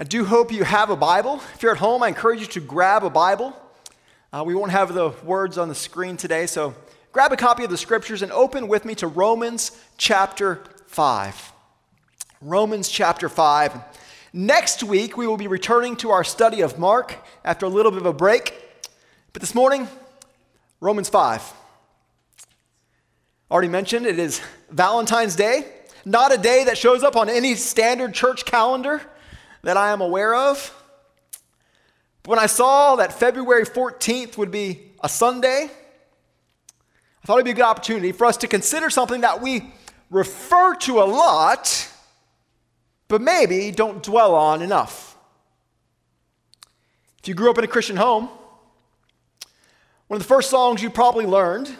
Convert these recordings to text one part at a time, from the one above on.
I do hope you have a Bible. If you're at home, I encourage you to grab a Bible. Uh, we won't have the words on the screen today, so grab a copy of the scriptures and open with me to Romans chapter 5. Romans chapter 5. Next week, we will be returning to our study of Mark after a little bit of a break. But this morning, Romans 5. Already mentioned, it is Valentine's Day, not a day that shows up on any standard church calendar that I am aware of. When I saw that February 14th would be a Sunday, I thought it'd be a good opportunity for us to consider something that we refer to a lot, but maybe don't dwell on enough. If you grew up in a Christian home, one of the first songs you probably learned,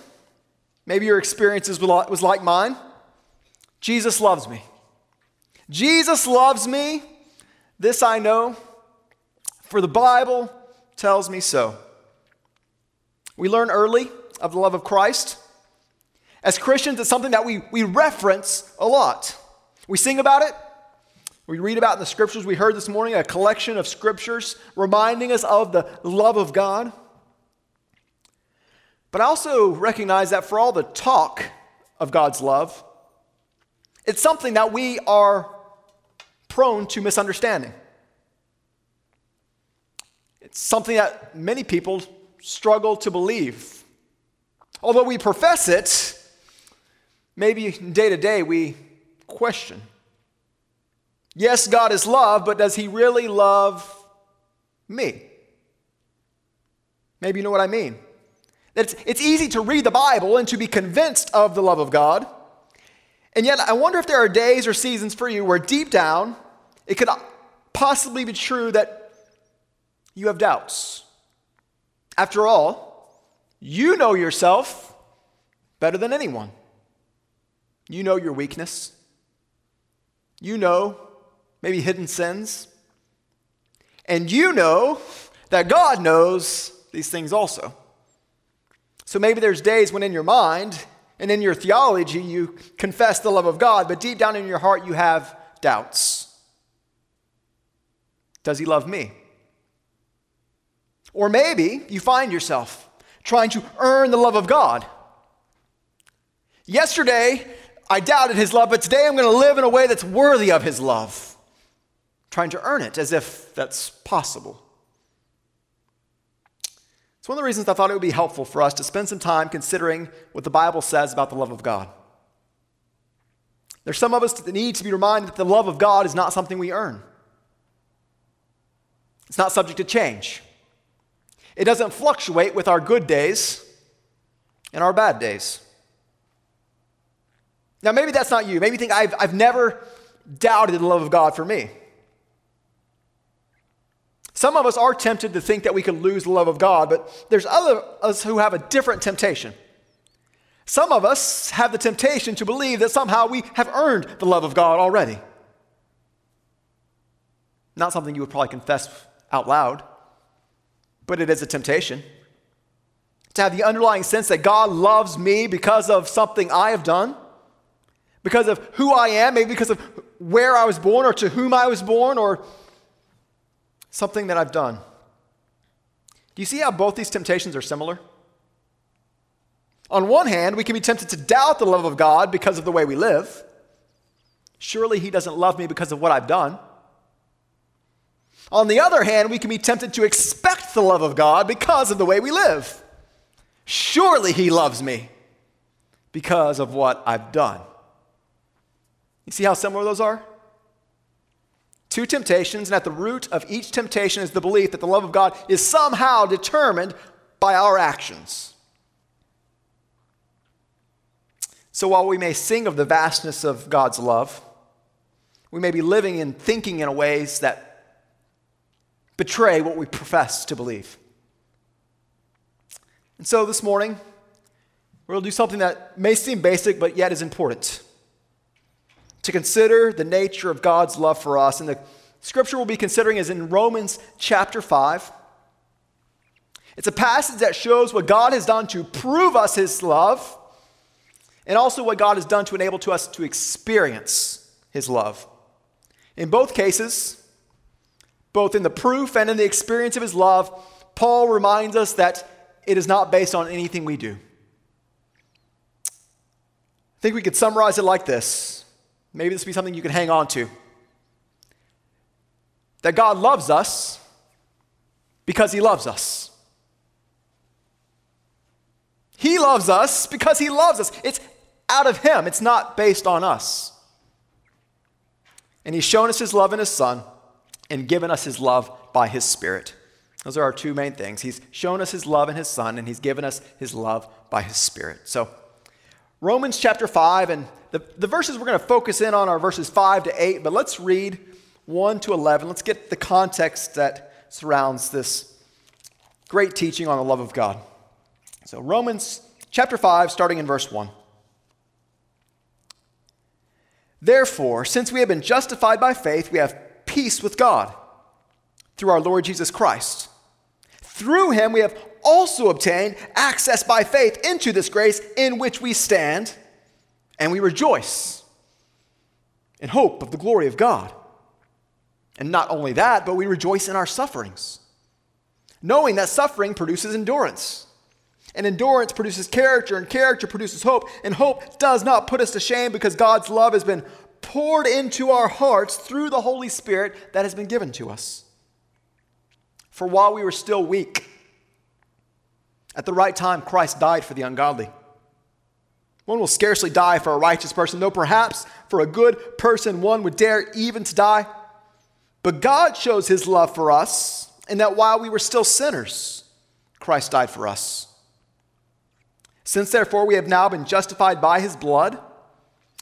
maybe your experiences was like mine Jesus loves me. Jesus loves me. This I know, for the Bible tells me so. We learn early of the love of Christ. As Christians, it's something that we, we reference a lot. We sing about it. We read about in the scriptures we heard this morning, a collection of scriptures reminding us of the love of God. But I also recognize that for all the talk of God's love, it's something that we are prone to misunderstanding. It's something that many people struggle to believe. Although we profess it, maybe day to day we question. Yes, God is love, but does He really love me? Maybe you know what I mean. It's, it's easy to read the Bible and to be convinced of the love of God. And yet, I wonder if there are days or seasons for you where deep down it could possibly be true that you have doubts. After all, you know yourself better than anyone. You know your weakness. You know maybe hidden sins. And you know that God knows these things also. So maybe there's days when in your mind and in your theology you confess the love of God, but deep down in your heart you have doubts. Does he love me? Or maybe you find yourself trying to earn the love of God. Yesterday, I doubted his love, but today I'm going to live in a way that's worthy of his love, trying to earn it as if that's possible. It's one of the reasons I thought it would be helpful for us to spend some time considering what the Bible says about the love of God. There's some of us that need to be reminded that the love of God is not something we earn. It's not subject to change. It doesn't fluctuate with our good days and our bad days. Now, maybe that's not you. Maybe you think, I've, I've never doubted the love of God for me. Some of us are tempted to think that we could lose the love of God, but there's other us who have a different temptation. Some of us have the temptation to believe that somehow we have earned the love of God already. Not something you would probably confess out loud, but it is a temptation. To have the underlying sense that God loves me because of something I have done, because of who I am, maybe because of where I was born or to whom I was born or something that I've done. Do you see how both these temptations are similar? On one hand, we can be tempted to doubt the love of God because of the way we live. Surely He doesn't love me because of what I've done. On the other hand, we can be tempted to expect the love of God because of the way we live. Surely He loves me because of what I've done. You see how similar those are? Two temptations, and at the root of each temptation is the belief that the love of God is somehow determined by our actions. So while we may sing of the vastness of God's love, we may be living and thinking in ways that betray what we profess to believe. And so this morning, to do something that may seem basic, but yet is important to consider the nature of God's love for us. And the scripture we'll be considering is in Romans chapter 5. It's a passage that shows what God has done to prove us his love and also what God has done to enable to us to experience his love. In both cases, both in the proof and in the experience of his love, Paul reminds us that it is not based on anything we do. I think we could summarize it like this. Maybe this would be something you can hang on to. That God loves us because he loves us. He loves us because he loves us. It's out of him, it's not based on us. And he's shown us his love in his son and given us his love by his spirit. Those are our two main things. He's shown us his love in his son, and he's given us his love by his spirit. So, Romans chapter 5, and the, the verses we're going to focus in on are verses 5 to 8, but let's read 1 to 11. Let's get the context that surrounds this great teaching on the love of God. So, Romans chapter 5, starting in verse 1. Therefore, since we have been justified by faith, we have peace with God through our Lord Jesus Christ. Through him, we have also obtained access by faith into this grace in which we stand, and we rejoice in hope of the glory of God. And not only that, but we rejoice in our sufferings, knowing that suffering produces endurance. And endurance produces character, and character produces hope. And hope does not put us to shame because God's love has been poured into our hearts through the Holy Spirit that has been given to us. For while we were still weak, at the right time, Christ died for the ungodly. One will scarcely die for a righteous person, though perhaps for a good person one would dare even to die. But God shows his love for us in that while we were still sinners, Christ died for us. Since therefore we have now been justified by his blood,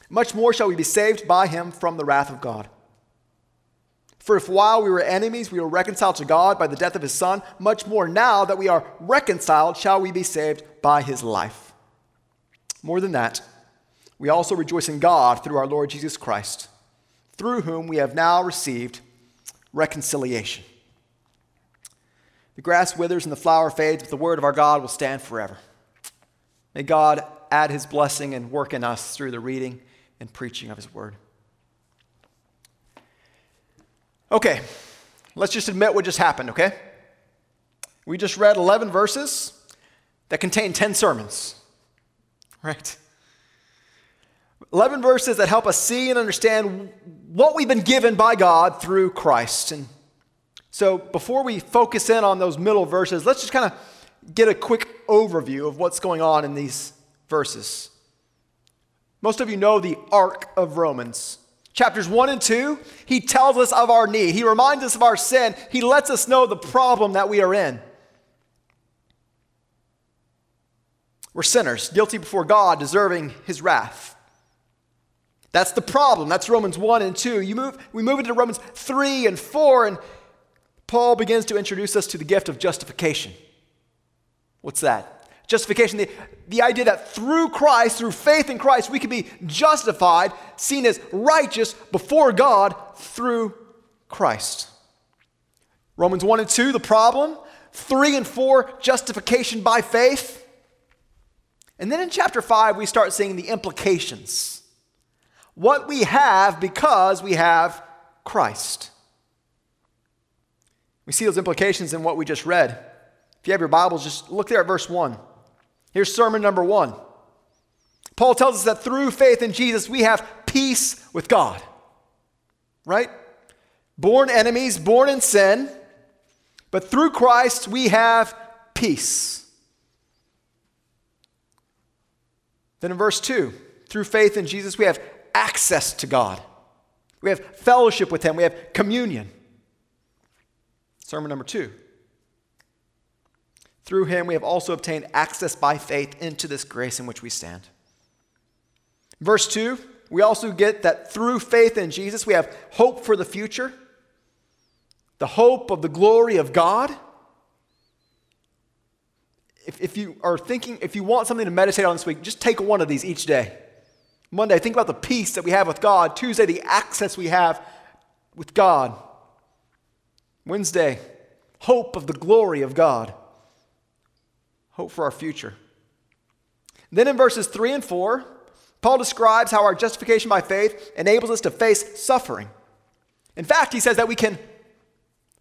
much more shall we be saved by him from the wrath of God. For if while we were enemies, we were reconciled to God by the death of his Son, much more now that we are reconciled, shall we be saved by his life. More than that, we also rejoice in God through our Lord Jesus Christ, through whom we have now received reconciliation. The grass withers and the flower fades, but the word of our God will stand forever. May God add his blessing and work in us through the reading and preaching of his word. Okay, let's just admit what just happened, okay? We just read 11 verses that contain 10 sermons, right? 11 verses that help us see and understand what we've been given by God through Christ. And so before we focus in on those middle verses, let's just kind of get a quick overview of what's going on in these verses. Most of you know the arc of Romans. Chapters 1 and 2, he tells us of our need. He reminds us of our sin. He lets us know the problem that we are in. We're sinners, guilty before God, deserving his wrath. That's the problem. That's Romans 1 and 2. You move, we move into Romans 3 and 4, and Paul begins to introduce us to the gift of justification. What's that? Justification, the, the idea that through Christ, through faith in Christ, we can be justified, seen as righteous before God through Christ. Romans 1 and 2, the problem. 3 and 4, justification by faith. And then in chapter 5, we start seeing the implications. What we have because we have Christ. We see those implications in what we just read. If you have your Bibles, just look there at verse 1. Here's sermon number one. Paul tells us that through faith in Jesus, we have peace with God. Right? Born enemies, born in sin, but through Christ, we have peace. Then in verse 2, through faith in Jesus, we have access to God. We have fellowship with Him. We have communion. Sermon number two. Through him, we have also obtained access by faith into this grace in which we stand. Verse 2, we also get that through faith in Jesus, we have hope for the future, the hope of the glory of God. If, if you are thinking, if you want something to meditate on this week, just take one of these each day. Monday, think about the peace that we have with God. Tuesday, the access we have with God. Wednesday, hope of the glory of God hope for our future. Then in verses 3 and 4, Paul describes how our justification by faith enables us to face suffering. In fact, he says that we can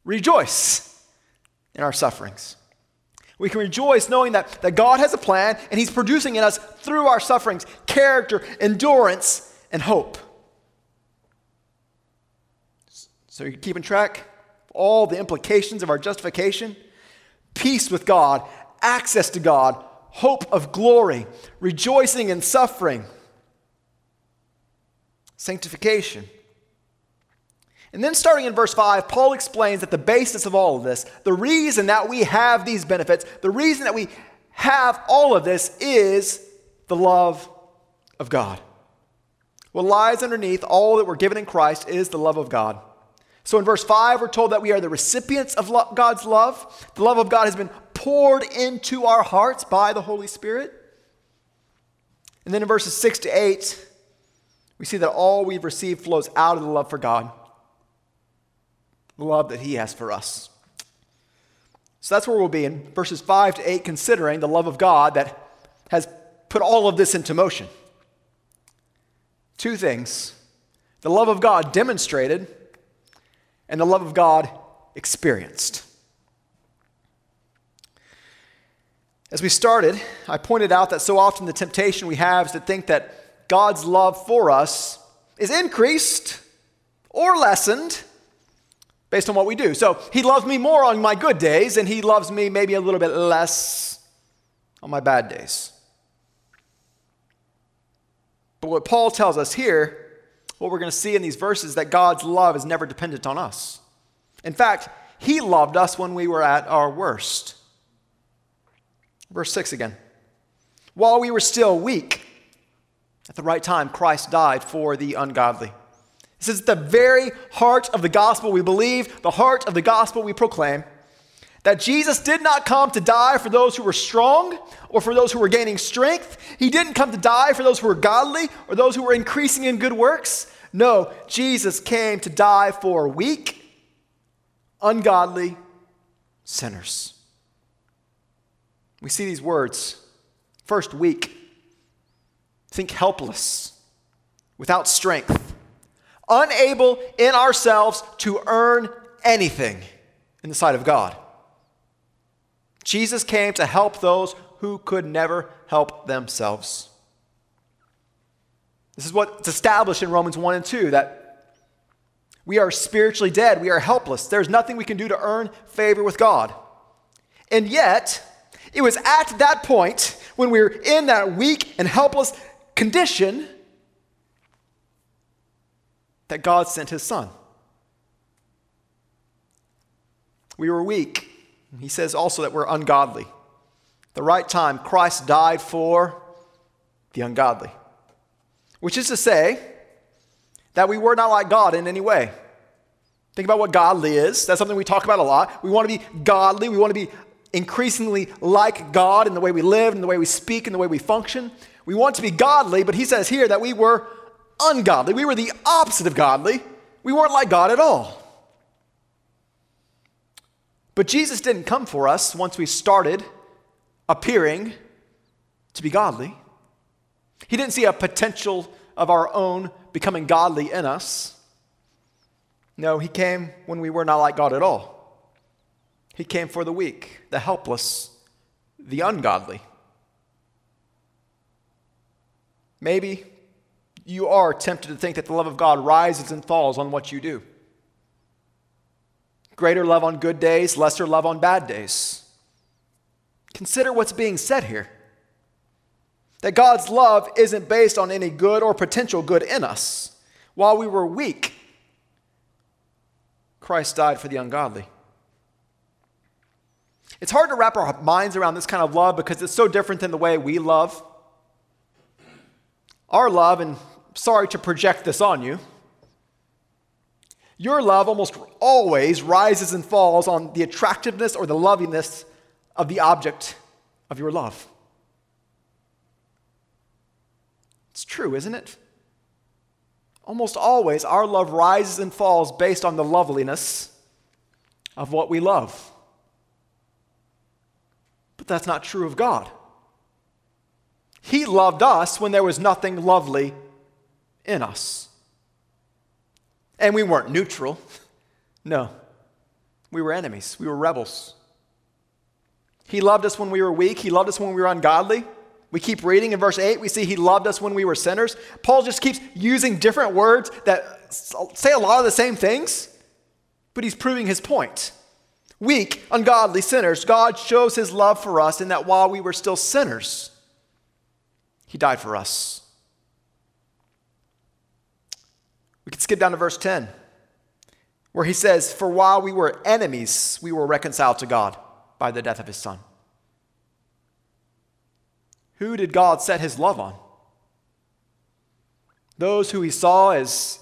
rejoice in our sufferings. We can rejoice knowing that, that God has a plan and He's producing in us through our sufferings character, endurance, and hope. So you're keeping track of all the implications of our justification? Peace with God, access to God, hope of glory, rejoicing in suffering, sanctification. And then, starting in verse 5, Paul explains that the basis of all of this, the reason that we have these benefits, the reason that we have all of this is the love of God. What lies underneath all that we're given in Christ is the love of God. So in verse 5, we're told that we are the recipients of God's love. The love of God has been poured into our hearts by the Holy Spirit. And then in verses 6 to 8, we see that all we've received flows out of the love for God the love that He has for us. So that's where we'll be in verses 5 to 8, considering the love of God that has put all of this into motion. Two things the love of God demonstrated, and the love of God experienced. As we started, I pointed out that so often the temptation we have is to think that God's love for us is increased or lessened based on what we do. So he loves me more on my good days, and he loves me maybe a little bit less on my bad days. But what Paul tells us here, what we're going to see in these verses, that God's love is never dependent on us. In fact, he loved us when we were at our worst. Verse 6 again. While we were still weak, at the right time, Christ died for the ungodly. This is the very heart of the gospel we believe, the heart of the gospel we proclaim. That Jesus did not come to die for those who were strong or for those who were gaining strength. He didn't come to die for those who were godly or those who were increasing in good works. No, Jesus came to die for weak, ungodly sinners. We see these words. First, weak. Think helpless, without strength unable in ourselves to earn anything in the sight of God. Jesus came to help those who could never help themselves. This is what's established in Romans 1 and 2 that we are spiritually dead. We are helpless. There's nothing we can do to earn favor with God. And yet, it was at that point when we were in that weak and helpless condition that God sent his son. We were weak. He says also that we're ungodly. the right time, Christ died for the ungodly, which is to say that we were not like God in any way. Think about what godly is. That's something we talk about a lot. We want to be godly. We want to be increasingly like God in the way we live, in the way we speak, in the way we function. We want to be godly, but he says here that we were ungodly. We were the opposite of godly. We weren't like God at all. But Jesus didn't come for us once we started appearing to be godly. He didn't see a potential of our own becoming godly in us. No, He came when we were not like God at all. He came for the weak, the helpless, the ungodly. Maybe you are tempted to think that the love of God rises and falls on what you do. Greater love on good days, lesser love on bad days. Consider what's being said here that God's love isn't based on any good or potential good in us. While we were weak, Christ died for the ungodly. It's hard to wrap our minds around this kind of love because it's so different than the way we love. Our love, and sorry to project this on you. Your love almost always rises and falls on the attractiveness or the lovingness of the object of your love. It's true, isn't it? Almost always, our love rises and falls based on the loveliness of what we love. But that's not true of God. He loved us when there was nothing lovely in us. And we weren't neutral. No. we were enemies, we were rebels. He loved us when we were weak, He loved us when we were ungodly. We keep reading in verse 8, we see He loved us when we were sinners. Paul just keeps using different words that say a lot of the same things, but he's proving his point. Weak, ungodly sinners, God shows His love for us in that while we were still sinners, He died for us. We can skip down to verse 10 where he says, For while we were enemies, we were reconciled to God by the death of his son. Who did God set his love on? Those who he saw as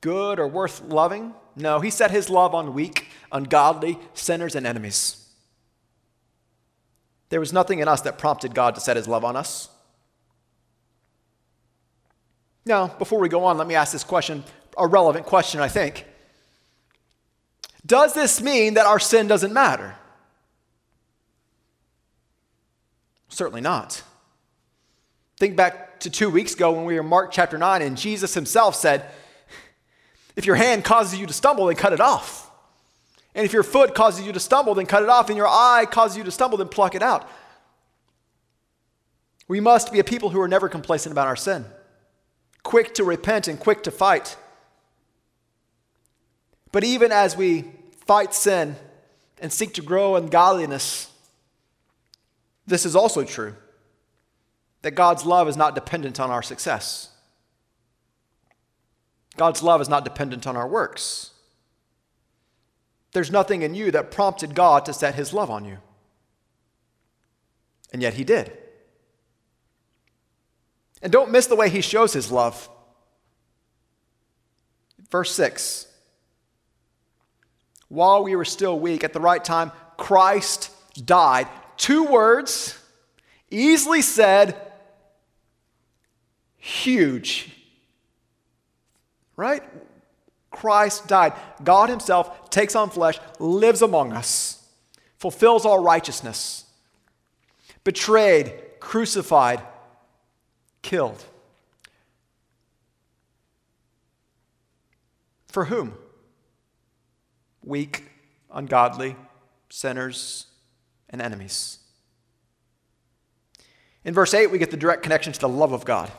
good or worth loving? No, he set his love on weak, ungodly sinners and enemies. There was nothing in us that prompted God to set his love on us. Now, before we go on, let me ask this question, a relevant question, I think. Does this mean that our sin doesn't matter? Certainly not. Think back to two weeks ago when we were in Mark chapter 9, and Jesus himself said, If your hand causes you to stumble, then cut it off. And if your foot causes you to stumble, then cut it off. And your eye causes you to stumble, then pluck it out. We must be a people who are never complacent about our sin, quick to repent and quick to fight. But even as we fight sin and seek to grow in godliness, this is also true that God's love is not dependent on our success. God's love is not dependent on our works. There's nothing in you that prompted God to set his love on you. And yet he did. And don't miss the way he shows his love. Verse 6 while we were still weak, at the right time, Christ died. Two words, easily said, huge. Right? Christ died. God Himself takes on flesh, lives among us, fulfills all righteousness, betrayed, crucified, killed. For whom? weak, ungodly, sinners, and enemies. In verse 8, we get the direct connection to the love of God.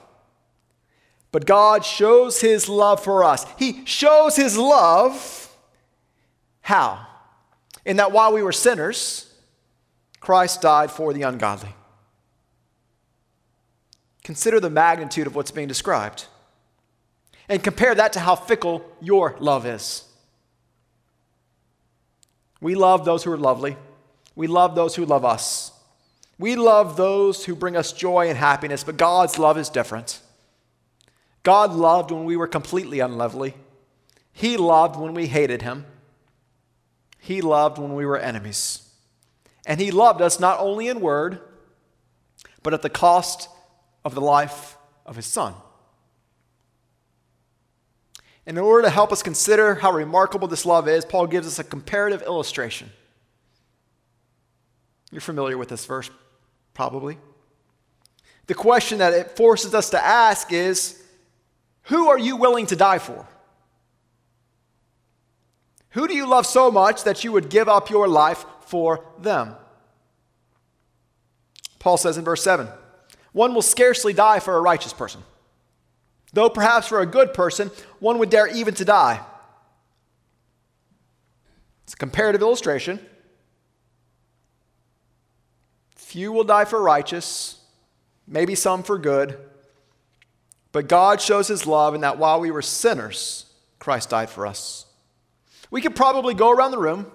But God shows his love for us. He shows his love how? In that while we were sinners, Christ died for the ungodly. Consider the magnitude of what's being described and compare that to how fickle your love is. We love those who are lovely. We love those who love us. We love those who bring us joy and happiness, but God's love is different. God loved when we were completely unlovely. He loved when we hated Him. He loved when we were enemies. And He loved us not only in word, but at the cost of the life of His Son. And in order to help us consider how remarkable this love is, Paul gives us a comparative illustration. You're familiar with this verse, probably. The question that it forces us to ask is who are you willing to die for? Who do you love so much that you would give up your life for them? Paul says in verse 7 one will scarcely die for a righteous person. Though perhaps for a good person, one would dare even to die. It's a comparative illustration. Few will die for righteous, maybe some for good. But God shows his love in that while we were sinners, Christ died for us. We could probably go around the room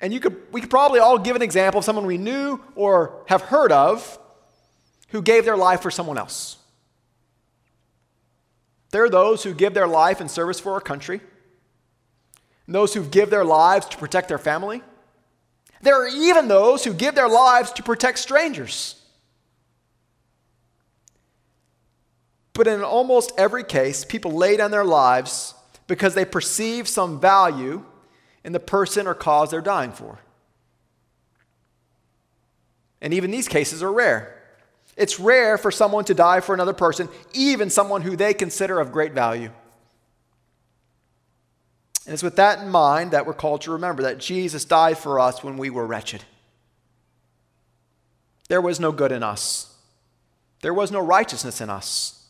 and you could, we could probably all give an example of someone we knew or have heard of who gave their life for someone else. There are those who give their life in service for our country, those who give their lives to protect their family. There are even those who give their lives to protect strangers. But in almost every case, people lay down their lives because they perceive some value in the person or cause they're dying for. And even these cases are rare. It's rare for someone to die for another person, even someone who they consider of great value. And it's with that in mind that we're called to remember that Jesus died for us when we were wretched. There was no good in us, there was no righteousness in us.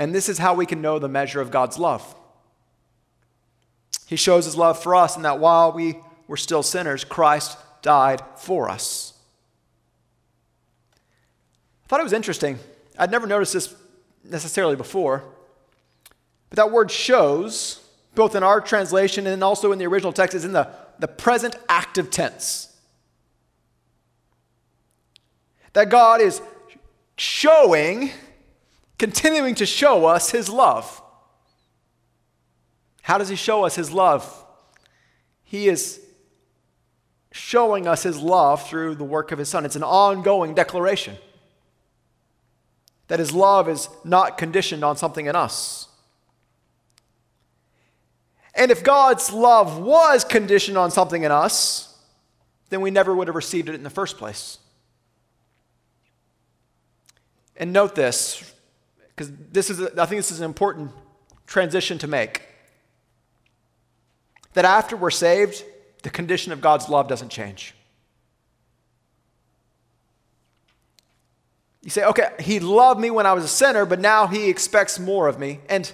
And this is how we can know the measure of God's love. He shows his love for us in that while we were still sinners, Christ died for us. I thought it was interesting. I'd never noticed this necessarily before. But that word shows, both in our translation and also in the original text, is in the, the present active tense. That God is showing, continuing to show us his love. How does he show us his love? He is showing us his love through the work of his son. It's an ongoing declaration that his love is not conditioned on something in us. And if God's love was conditioned on something in us, then we never would have received it in the first place. And note this, because this is, a, I think this is an important transition to make. That after we're saved, the condition of God's love doesn't change. You say, okay, he loved me when I was a sinner, but now he expects more of me. And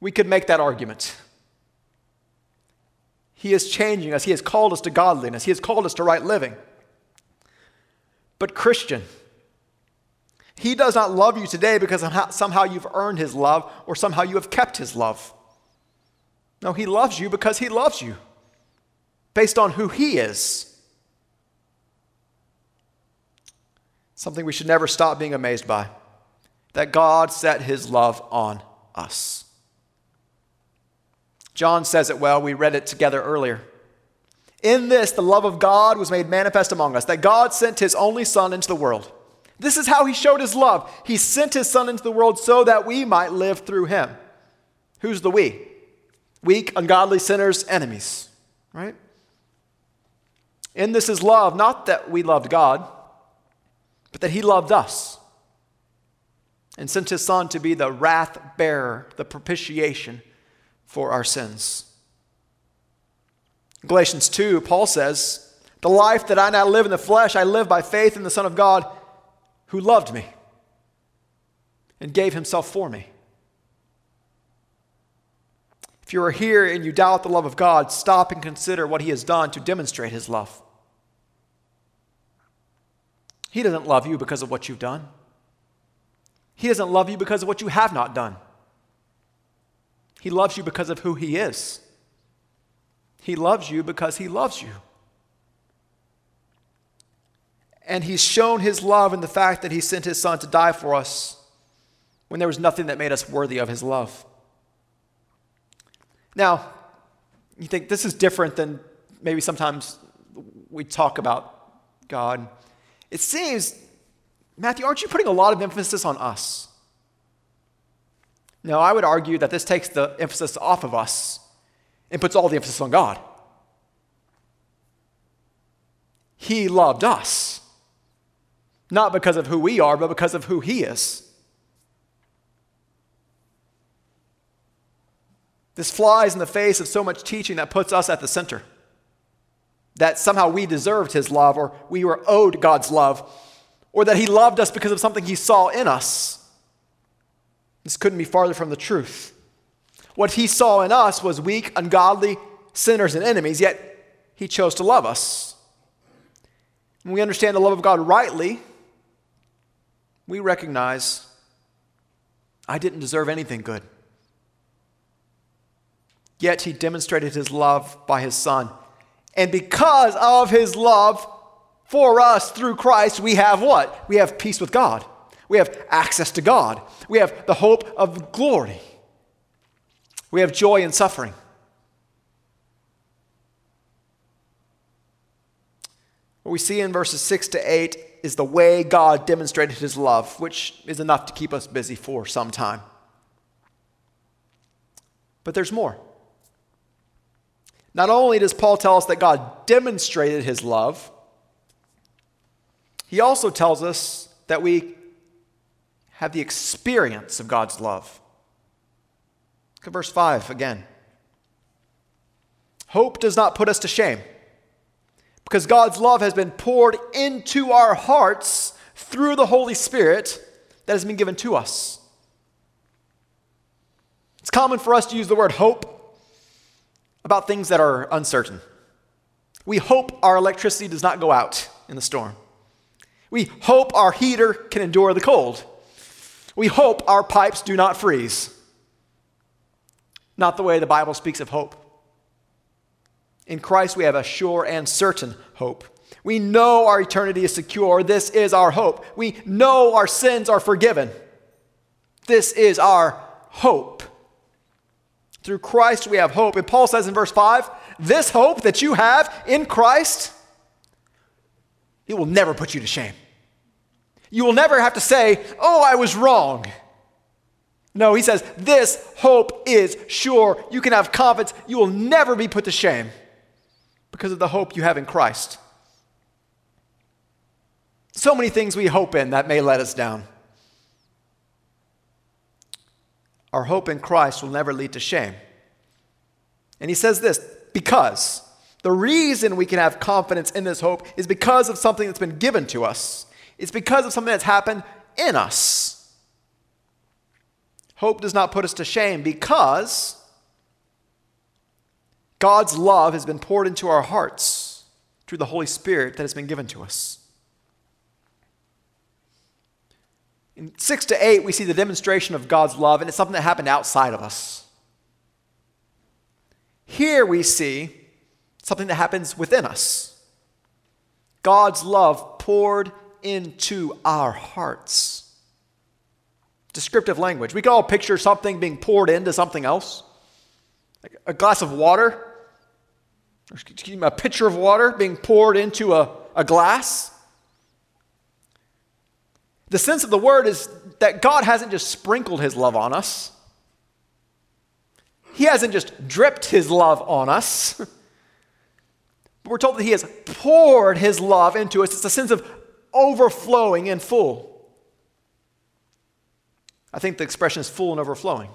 we could make that argument. He is changing us. He has called us to godliness. He has called us to right living. But, Christian, He does not love you today because somehow you've earned His love or somehow you have kept His love. No, He loves you because He loves you based on who He is. Something we should never stop being amazed by that God set his love on us. John says it well. We read it together earlier. In this, the love of God was made manifest among us, that God sent his only Son into the world. This is how he showed his love. He sent his Son into the world so that we might live through him. Who's the we? Weak, ungodly sinners, enemies, right? In this is love, not that we loved God but that he loved us and sent his son to be the wrath bearer, the propitiation for our sins. Galatians 2, Paul says, The life that I now live in the flesh, I live by faith in the Son of God who loved me and gave himself for me. If you are here and you doubt the love of God, stop and consider what he has done to demonstrate his love. He doesn't love you because of what you've done. He doesn't love you because of what you have not done. He loves you because of who He is. He loves you because He loves you. And He's shown His love in the fact that He sent His Son to die for us when there was nothing that made us worthy of His love. Now, you think this is different than maybe sometimes we talk about God. It seems, Matthew, aren't you putting a lot of emphasis on us? No, I would argue that this takes the emphasis off of us and puts all the emphasis on God. He loved us, not because of who we are, but because of who He is. This flies in the face of so much teaching that puts us at the center that somehow we deserved his love or we were owed God's love or that he loved us because of something he saw in us. This couldn't be farther from the truth. What he saw in us was weak, ungodly sinners and enemies, yet he chose to love us. When we understand the love of God rightly, we recognize I didn't deserve anything good. Yet he demonstrated his love by his son and because of his love for us through Christ, we have what? We have peace with God. We have access to God. We have the hope of glory. We have joy in suffering. What we see in verses 6 to 8 is the way God demonstrated his love, which is enough to keep us busy for some time. But there's more. Not only does Paul tell us that God demonstrated his love, he also tells us that we have the experience of God's love. Look at verse 5 again. Hope does not put us to shame because God's love has been poured into our hearts through the Holy Spirit that has been given to us. It's common for us to use the word hope about things that are uncertain. We hope our electricity does not go out in the storm. We hope our heater can endure the cold. We hope our pipes do not freeze. Not the way the Bible speaks of hope. In Christ, we have a sure and certain hope. We know our eternity is secure. This is our hope. We know our sins are forgiven. This is our hope. Through Christ, we have hope. And Paul says in verse 5 this hope that you have in Christ, he will never put you to shame. You will never have to say, Oh, I was wrong. No, he says, This hope is sure. You can have confidence. You will never be put to shame because of the hope you have in Christ. So many things we hope in that may let us down. Our hope in Christ will never lead to shame. And he says this because the reason we can have confidence in this hope is because of something that's been given to us, it's because of something that's happened in us. Hope does not put us to shame because God's love has been poured into our hearts through the Holy Spirit that has been given to us. In 6 to 8, we see the demonstration of God's love, and it's something that happened outside of us. Here we see something that happens within us God's love poured into our hearts. Descriptive language. We can all picture something being poured into something else. Like a glass of water excuse me, a pitcher of water being poured into a, a glass. The sense of the word is that God hasn't just sprinkled his love on us, he hasn't just dripped his love on us. But we're told that he has poured his love into us. It's a sense of overflowing and full. I think the expression is full and overflowing.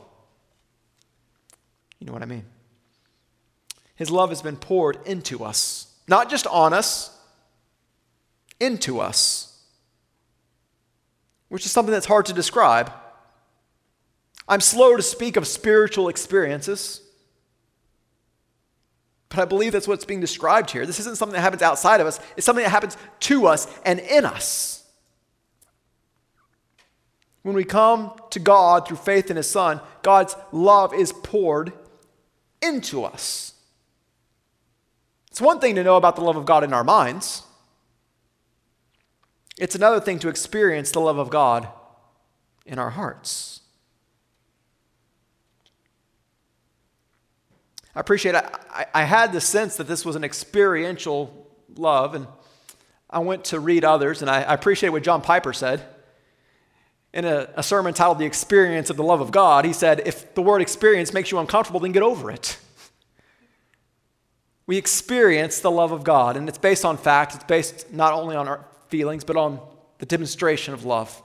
You know what I mean? His love has been poured into us, not just on us, into us, which is something that's hard to describe. I'm slow to speak of spiritual experiences, but I believe that's what's being described here. This isn't something that happens outside of us, it's something that happens to us and in us. When we come to God through faith in His Son, God's love is poured into us. It's one thing to know about the love of God in our minds, it's another thing to experience the love of God in our hearts. I appreciate. I, I had the sense that this was an experiential love, and I went to read others, and I, I appreciate what John Piper said. In a, a sermon titled The Experience of the Love of God, he said, If the word experience makes you uncomfortable, then get over it we experience the love of God. And it's based on fact, it's based not only on our feelings, but on the demonstration of love.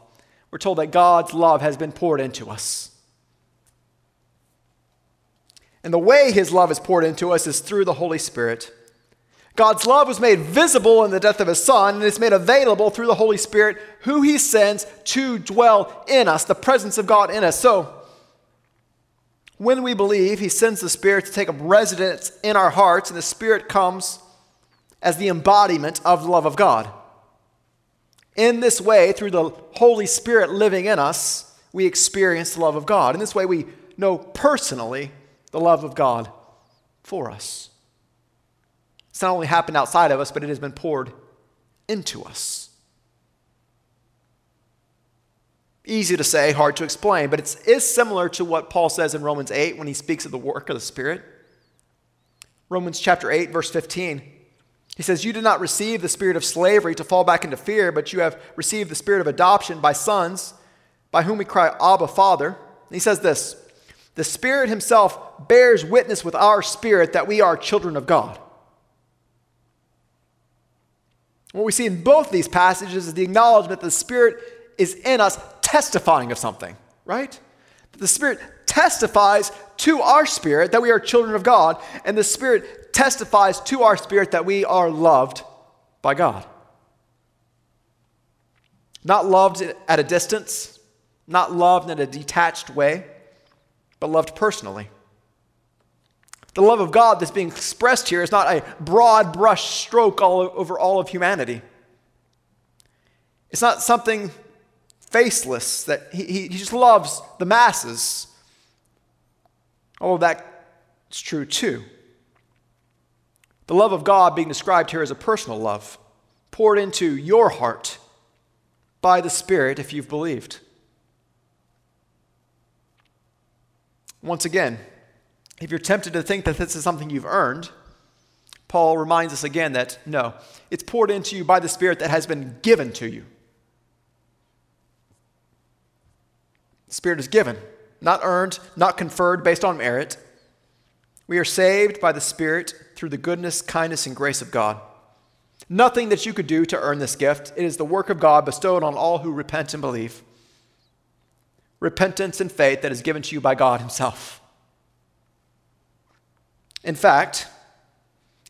We're told that God's love has been poured into us. And the way his love is poured into us is through the Holy Spirit. God's love was made visible in the death of his Son, and it's made available through the Holy Spirit, who he sends to dwell in us, the presence of God in us. So, when we believe, He sends the Spirit to take up residence in our hearts, and the Spirit comes as the embodiment of the love of God. In this way, through the Holy Spirit living in us, we experience the love of God. In this way, we know personally the love of God for us. It's not only happened outside of us, but it has been poured into us. Easy to say, hard to explain, but it is similar to what Paul says in Romans 8 when he speaks of the work of the Spirit. Romans chapter 8, verse 15. He says, You did not receive the spirit of slavery to fall back into fear, but you have received the spirit of adoption by sons, by whom we cry, Abba, Father. And he says this The Spirit Himself bears witness with our spirit that we are children of God. What we see in both these passages is the acknowledgement that the Spirit is in us testifying of something, right? The Spirit testifies to our spirit that we are children of God, and the Spirit testifies to our spirit that we are loved by God. Not loved at a distance, not loved in a detached way, but loved personally. The love of God that's being expressed here is not a broad brush stroke all over all of humanity. It's not something faceless that he, he just loves the masses. All of that is true too. The love of God being described here as a personal love, poured into your heart by the Spirit if you've believed. Once again, if you're tempted to think that this is something you've earned, Paul reminds us again that no, it's poured into you by the Spirit that has been given to you. The Spirit is given, not earned, not conferred based on merit. We are saved by the Spirit through the goodness, kindness, and grace of God. Nothing that you could do to earn this gift. It is the work of God bestowed on all who repent and believe. Repentance and faith that is given to you by God Himself. In fact,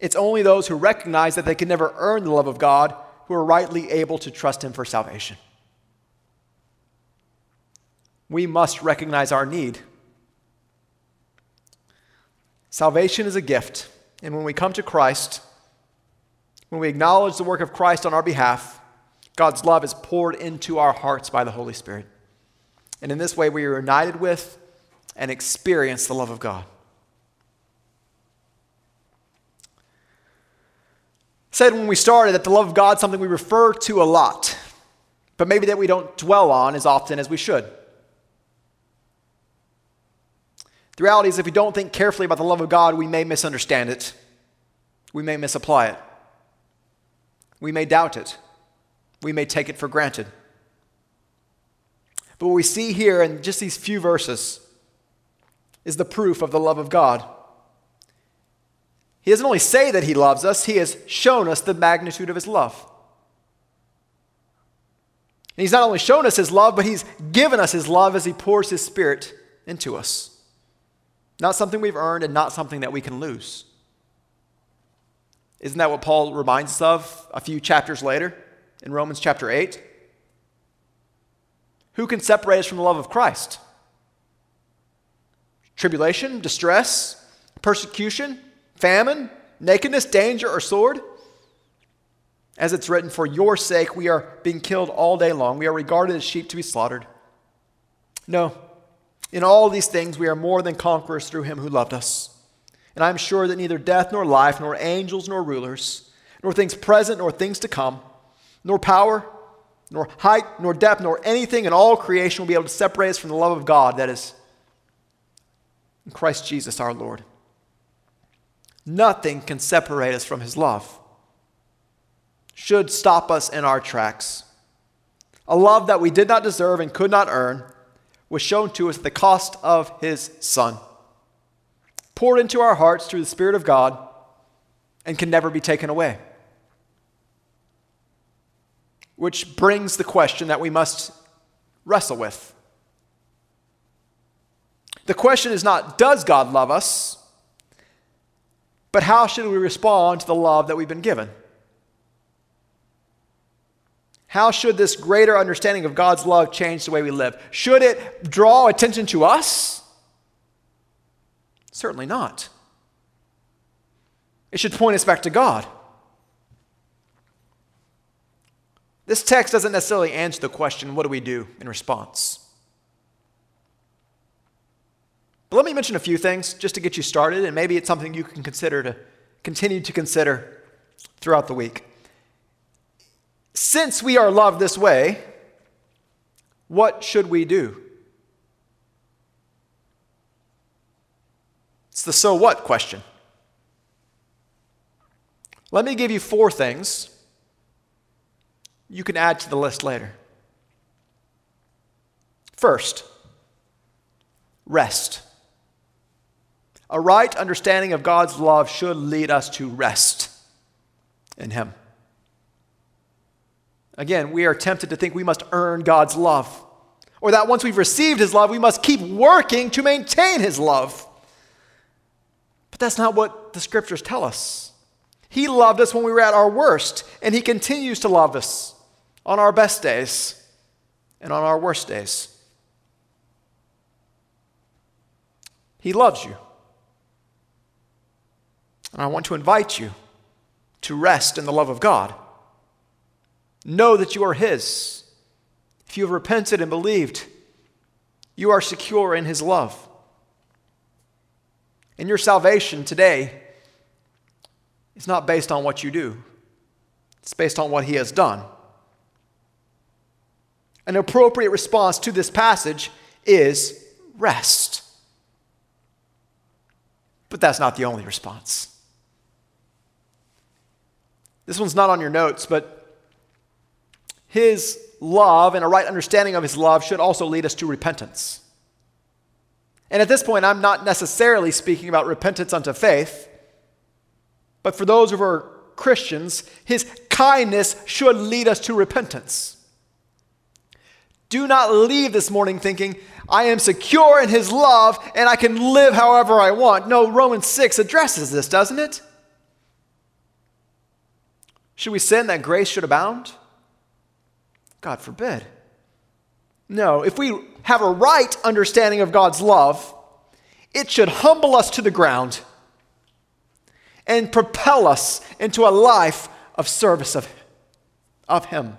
it's only those who recognize that they can never earn the love of God who are rightly able to trust Him for salvation. We must recognize our need. Salvation is a gift, and when we come to Christ, when we acknowledge the work of Christ on our behalf, God's love is poured into our hearts by the Holy Spirit. And in this way, we are united with and experience the love of God. said when we started that the love of God is something we refer to a lot, but maybe that we don't dwell on as often as we should. The reality is, if we don't think carefully about the love of God, we may misunderstand it. We may misapply it. We may doubt it. We may take it for granted. But what we see here in just these few verses is the proof of the love of God. He doesn't only say that he loves us, he has shown us the magnitude of his love. And he's not only shown us his love, but he's given us his love as he pours his spirit into us. Not something we've earned and not something that we can lose. Isn't that what Paul reminds us of a few chapters later in Romans chapter 8? Who can separate us from the love of Christ? Tribulation, distress, persecution, famine, nakedness, danger, or sword? As it's written, For your sake we are being killed all day long. We are regarded as sheep to be slaughtered. No, in all these things we are more than conquerors through him who loved us. And I am sure that neither death nor life, nor angels nor rulers, nor things present nor things to come, nor power, nor height, nor depth, nor anything in all creation will be able to separate us from the love of God that is in Christ Jesus our Lord. Nothing can separate us from his love. Should stop us in our tracks. A love that we did not deserve and could not earn was shown to us at the cost of his son. Poured into our hearts through the Spirit of God and can never be taken away. Which brings the question that we must wrestle with. The question is not, does God love us? But how should we respond to the love that we've been given? How should this greater understanding of God's love change the way we live? Should it draw attention to us? Certainly not. It should point us back to God. This text doesn't necessarily answer the question what do we do in response? But let me mention a few things just to get you started, and maybe it's something you can consider to continue to consider throughout the week. Since we are loved this way, what should we do? It's the so what question. Let me give you four things you can add to the list later. First, rest. A right understanding of God's love should lead us to rest in Him. Again, we are tempted to think we must earn God's love, or that once we've received His love, we must keep working to maintain His love. But that's not what the scriptures tell us. He loved us when we were at our worst, and He continues to love us on our best days and on our worst days. He loves you. And I want to invite you to rest in the love of God. Know that you are His. If you have repented and believed, you are secure in His love. And your salvation today is not based on what you do, it's based on what He has done. An appropriate response to this passage is rest. But that's not the only response. This one's not on your notes, but his love and a right understanding of his love should also lead us to repentance. And at this point, I'm not necessarily speaking about repentance unto faith, but for those who are Christians, his kindness should lead us to repentance. Do not leave this morning thinking, I am secure in his love and I can live however I want. No, Romans 6 addresses this, doesn't it? Should we sin that grace should abound? God forbid. No, if we have a right understanding of God's love, it should humble us to the ground and propel us into a life of service of, of Him,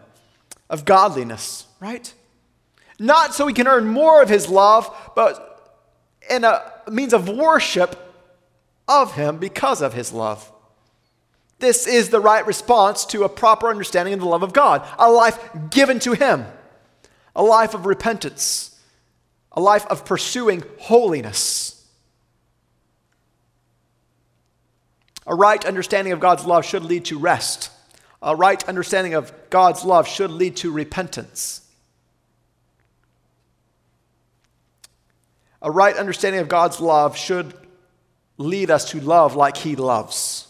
of godliness, right? Not so we can earn more of his love, but in a means of worship of him because of his love. This is the right response to a proper understanding of the love of God, a life given to him, a life of repentance, a life of pursuing holiness. A right understanding of God's love should lead to rest. A right understanding of God's love should lead to repentance. A right understanding of God's love should lead us to love like He loves.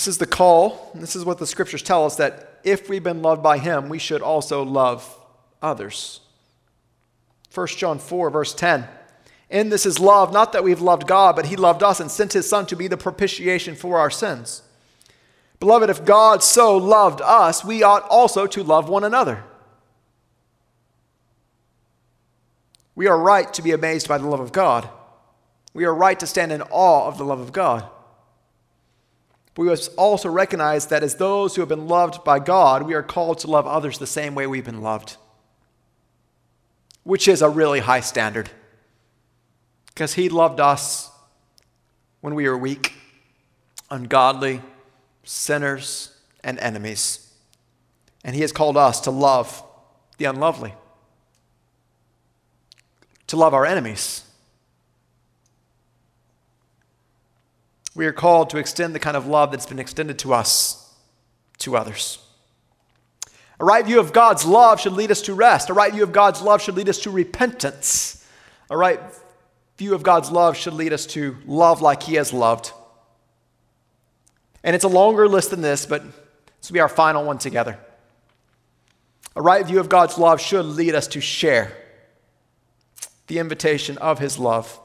This is the call. This is what the scriptures tell us that if we've been loved by Him, we should also love others. 1 John 4, verse 10. In this is love, not that we've loved God, but He loved us and sent His Son to be the propitiation for our sins. Beloved, if God so loved us, we ought also to love one another. We are right to be amazed by the love of God. We are right to stand in awe of the love of God. But we must also recognize that as those who have been loved by God, we are called to love others the same way we've been loved, which is a really high standard. Because He loved us when we were weak, ungodly, sinners, and enemies. And He has called us to love the unlovely to love our enemies. We are called to extend the kind of love that's been extended to us to others. A right view of God's love should lead us to rest. A right view of God's love should lead us to repentance. A right view of God's love should lead us to love like He has loved. And it's a longer list than this, but this will be our final one together. A right view of God's love should lead us to share the invitation of his love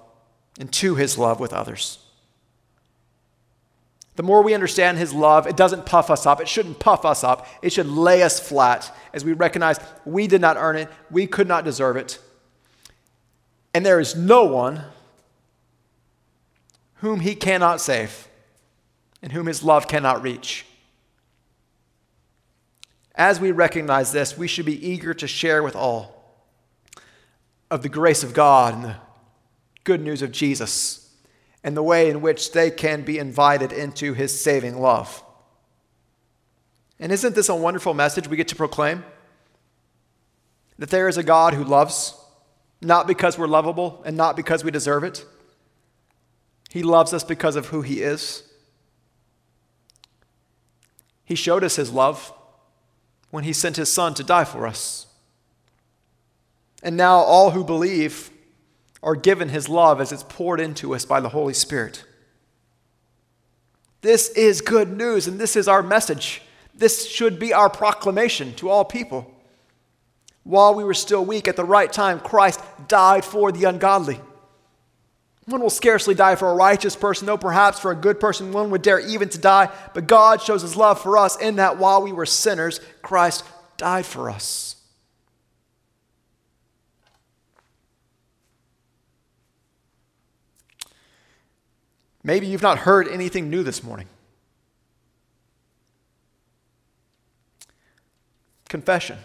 and to his love with others. The more we understand his love, it doesn't puff us up. It shouldn't puff us up. It should lay us flat as we recognize we did not earn it, we could not deserve it. And there is no one whom he cannot save and whom his love cannot reach. As we recognize this, we should be eager to share with all of the grace of God and the good news of Jesus and the way in which they can be invited into his saving love. And isn't this a wonderful message we get to proclaim? That there is a God who loves, not because we're lovable and not because we deserve it. He loves us because of who he is. He showed us his love when he sent his son to die for us. And now all who believe are given his love as it's poured into us by the Holy Spirit. This is good news, and this is our message. This should be our proclamation to all people while we were still weak, at the right time, Christ died for the ungodly. One will scarcely die for a righteous person, though perhaps for a good person one would dare even to die. But God shows his love for us in that while we were sinners, Christ died for us. Maybe you've not heard anything new this morning. Confession.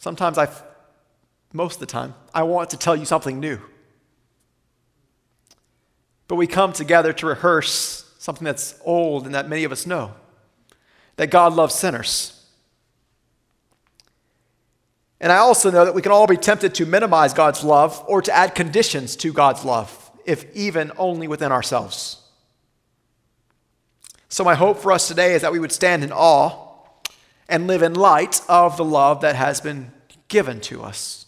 Sometimes I, most of the time, I want to tell you something new. But we come together to rehearse something that's old and that many of us know that God loves sinners. And I also know that we can all be tempted to minimize God's love or to add conditions to God's love, if even only within ourselves. So, my hope for us today is that we would stand in awe and live in light of the love that has been given to us.